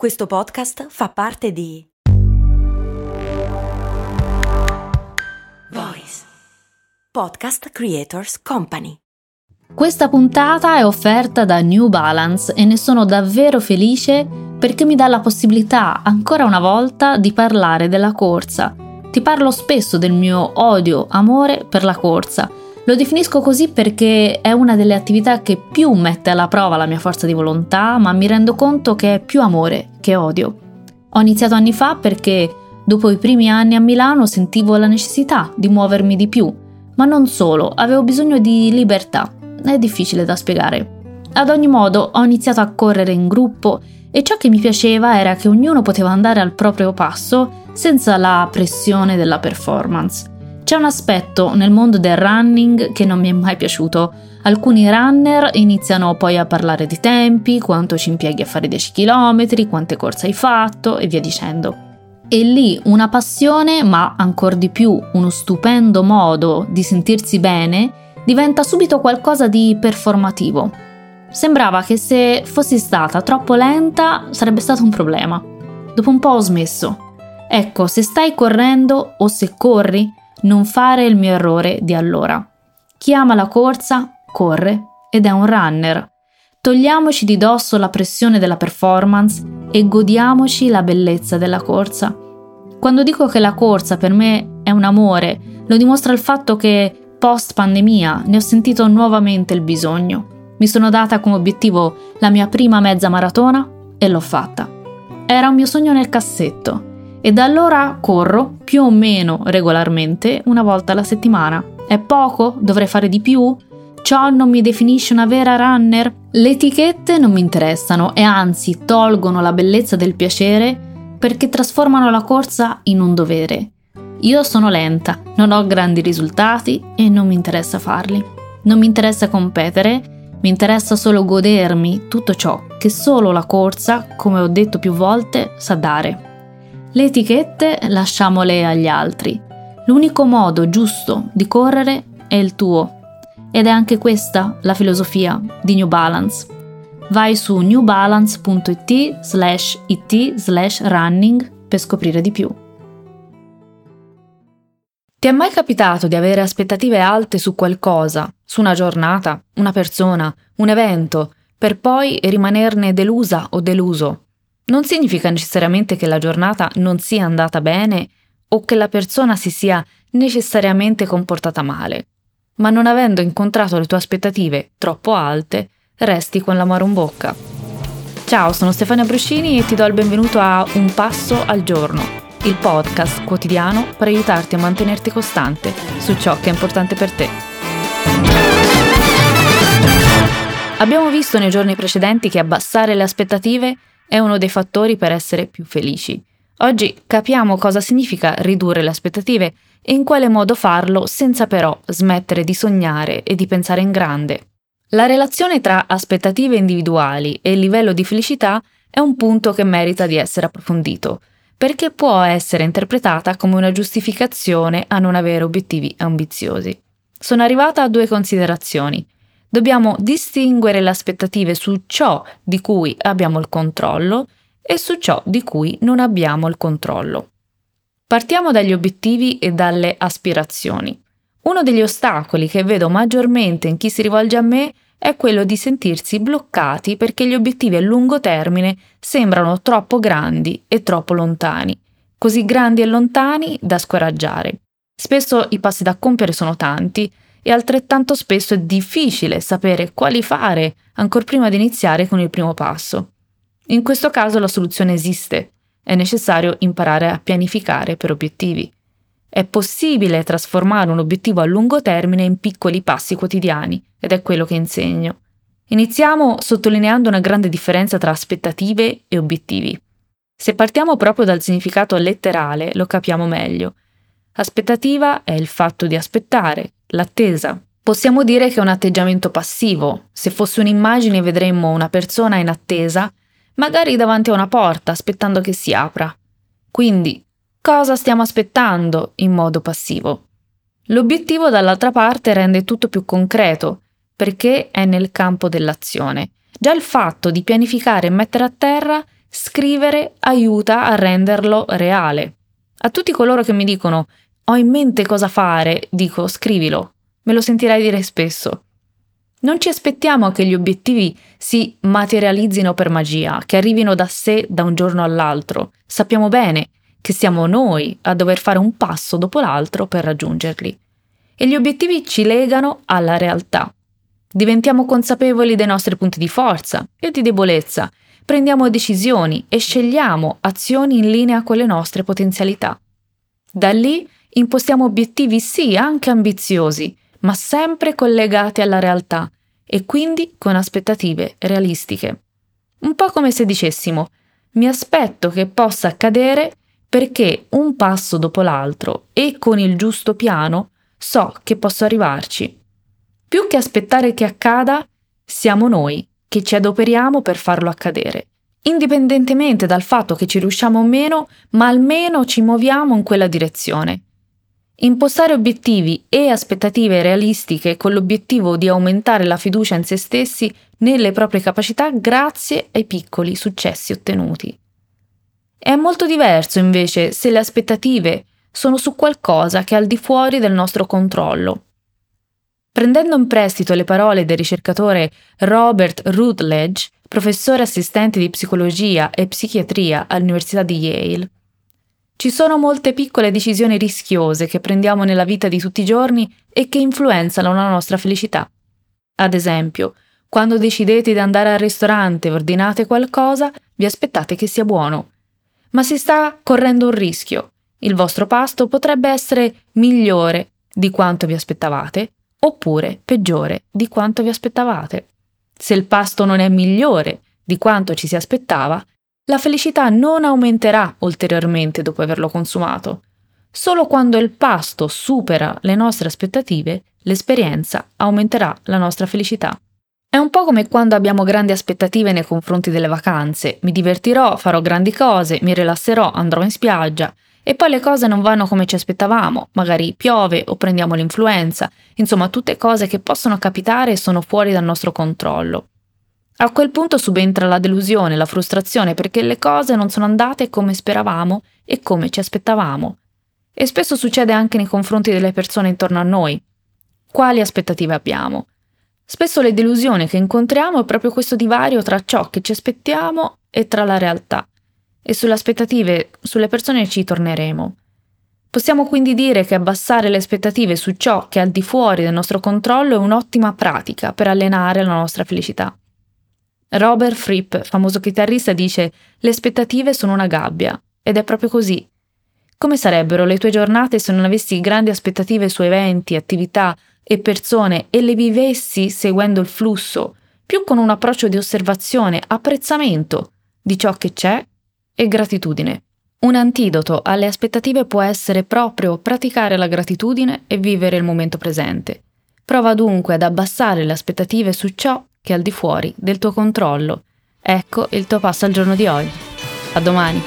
Questo podcast fa parte di Voice Podcast Creators Company. Questa puntata è offerta da New Balance e ne sono davvero felice perché mi dà la possibilità ancora una volta di parlare della corsa. Ti parlo spesso del mio odio, amore per la corsa lo definisco così perché è una delle attività che più mette alla prova la mia forza di volontà, ma mi rendo conto che è più amore che odio. Ho iniziato anni fa perché dopo i primi anni a Milano sentivo la necessità di muovermi di più, ma non solo, avevo bisogno di libertà. È difficile da spiegare. Ad ogni modo ho iniziato a correre in gruppo e ciò che mi piaceva era che ognuno poteva andare al proprio passo senza la pressione della performance. C'è un aspetto nel mondo del running che non mi è mai piaciuto. Alcuni runner iniziano poi a parlare di tempi, quanto ci impieghi a fare 10 km, quante corse hai fatto e via dicendo. E lì una passione, ma ancora di più uno stupendo modo di sentirsi bene, diventa subito qualcosa di performativo. Sembrava che se fossi stata troppo lenta sarebbe stato un problema. Dopo un po' ho smesso. Ecco, se stai correndo o se corri, non fare il mio errore di allora. Chi ama la corsa corre ed è un runner. Togliamoci di dosso la pressione della performance e godiamoci la bellezza della corsa. Quando dico che la corsa per me è un amore, lo dimostra il fatto che post pandemia ne ho sentito nuovamente il bisogno. Mi sono data come obiettivo la mia prima mezza maratona e l'ho fatta. Era un mio sogno nel cassetto e da allora corro più o meno regolarmente una volta alla settimana. È poco? Dovrei fare di più? Ciò non mi definisce una vera runner? Le etichette non mi interessano e anzi tolgono la bellezza del piacere perché trasformano la corsa in un dovere. Io sono lenta, non ho grandi risultati e non mi interessa farli. Non mi interessa competere, mi interessa solo godermi tutto ciò che solo la corsa, come ho detto più volte, sa dare. Le etichette lasciamole agli altri. L'unico modo giusto di correre è il tuo. Ed è anche questa la filosofia di New Balance. Vai su newbalance.it slash it slash running per scoprire di più. Ti è mai capitato di avere aspettative alte su qualcosa, su una giornata, una persona, un evento, per poi rimanerne delusa o deluso? Non significa necessariamente che la giornata non sia andata bene o che la persona si sia necessariamente comportata male, ma non avendo incontrato le tue aspettative troppo alte, resti con l'amaro in bocca. Ciao, sono Stefania Bruscini e ti do il benvenuto a Un Passo al Giorno, il podcast quotidiano per aiutarti a mantenerti costante su ciò che è importante per te. Abbiamo visto nei giorni precedenti che abbassare le aspettative è uno dei fattori per essere più felici. Oggi capiamo cosa significa ridurre le aspettative e in quale modo farlo senza però smettere di sognare e di pensare in grande. La relazione tra aspettative individuali e livello di felicità è un punto che merita di essere approfondito, perché può essere interpretata come una giustificazione a non avere obiettivi ambiziosi. Sono arrivata a due considerazioni. Dobbiamo distinguere le aspettative su ciò di cui abbiamo il controllo e su ciò di cui non abbiamo il controllo. Partiamo dagli obiettivi e dalle aspirazioni. Uno degli ostacoli che vedo maggiormente in chi si rivolge a me è quello di sentirsi bloccati perché gli obiettivi a lungo termine sembrano troppo grandi e troppo lontani, così grandi e lontani da scoraggiare. Spesso i passi da compiere sono tanti e altrettanto spesso è difficile sapere quali fare ancora prima di iniziare con il primo passo. In questo caso la soluzione esiste, è necessario imparare a pianificare per obiettivi. È possibile trasformare un obiettivo a lungo termine in piccoli passi quotidiani ed è quello che insegno. Iniziamo sottolineando una grande differenza tra aspettative e obiettivi. Se partiamo proprio dal significato letterale lo capiamo meglio. Aspettativa è il fatto di aspettare, l'attesa. Possiamo dire che è un atteggiamento passivo. Se fosse un'immagine vedremmo una persona in attesa, magari davanti a una porta, aspettando che si apra. Quindi, cosa stiamo aspettando in modo passivo? L'obiettivo dall'altra parte rende tutto più concreto, perché è nel campo dell'azione. Già il fatto di pianificare e mettere a terra scrivere aiuta a renderlo reale. A tutti coloro che mi dicono ho in mente cosa fare, dico scrivilo, me lo sentirai dire spesso. Non ci aspettiamo che gli obiettivi si materializzino per magia, che arrivino da sé da un giorno all'altro. Sappiamo bene che siamo noi a dover fare un passo dopo l'altro per raggiungerli. E gli obiettivi ci legano alla realtà. Diventiamo consapevoli dei nostri punti di forza e di debolezza, prendiamo decisioni e scegliamo azioni in linea con le nostre potenzialità. Da lì impostiamo obiettivi sì anche ambiziosi, ma sempre collegati alla realtà e quindi con aspettative realistiche. Un po' come se dicessimo mi aspetto che possa accadere perché un passo dopo l'altro e con il giusto piano so che posso arrivarci. Più che aspettare che accada, siamo noi che ci adoperiamo per farlo accadere, indipendentemente dal fatto che ci riusciamo o meno, ma almeno ci muoviamo in quella direzione. Impostare obiettivi e aspettative realistiche con l'obiettivo di aumentare la fiducia in se stessi nelle proprie capacità grazie ai piccoli successi ottenuti. È molto diverso invece se le aspettative sono su qualcosa che è al di fuori del nostro controllo. Prendendo in prestito le parole del ricercatore Robert Rutledge, professore assistente di psicologia e psichiatria all'Università di Yale, ci sono molte piccole decisioni rischiose che prendiamo nella vita di tutti i giorni e che influenzano la nostra felicità. Ad esempio, quando decidete di andare al ristorante e ordinate qualcosa, vi aspettate che sia buono. Ma si sta correndo un rischio. Il vostro pasto potrebbe essere migliore di quanto vi aspettavate, oppure peggiore di quanto vi aspettavate. Se il pasto non è migliore di quanto ci si aspettava, la felicità non aumenterà ulteriormente dopo averlo consumato. Solo quando il pasto supera le nostre aspettative, l'esperienza aumenterà la nostra felicità. È un po' come quando abbiamo grandi aspettative nei confronti delle vacanze. Mi divertirò, farò grandi cose, mi rilasserò, andrò in spiaggia. E poi le cose non vanno come ci aspettavamo, magari piove o prendiamo l'influenza, insomma tutte cose che possono capitare e sono fuori dal nostro controllo. A quel punto subentra la delusione, la frustrazione perché le cose non sono andate come speravamo e come ci aspettavamo. E spesso succede anche nei confronti delle persone intorno a noi. Quali aspettative abbiamo? Spesso le delusioni che incontriamo è proprio questo divario tra ciò che ci aspettiamo e tra la realtà. E sulle aspettative, sulle persone ci torneremo. Possiamo quindi dire che abbassare le aspettative su ciò che è al di fuori del nostro controllo è un'ottima pratica per allenare la nostra felicità. Robert Fripp, famoso chitarrista, dice le aspettative sono una gabbia, ed è proprio così. Come sarebbero le tue giornate se non avessi grandi aspettative su eventi, attività e persone e le vivessi seguendo il flusso, più con un approccio di osservazione, apprezzamento di ciò che c'è e gratitudine. Un antidoto alle aspettative può essere proprio praticare la gratitudine e vivere il momento presente. Prova dunque ad abbassare le aspettative su ciò che è al di fuori del tuo controllo. Ecco il tuo passo al giorno di oggi. A domani.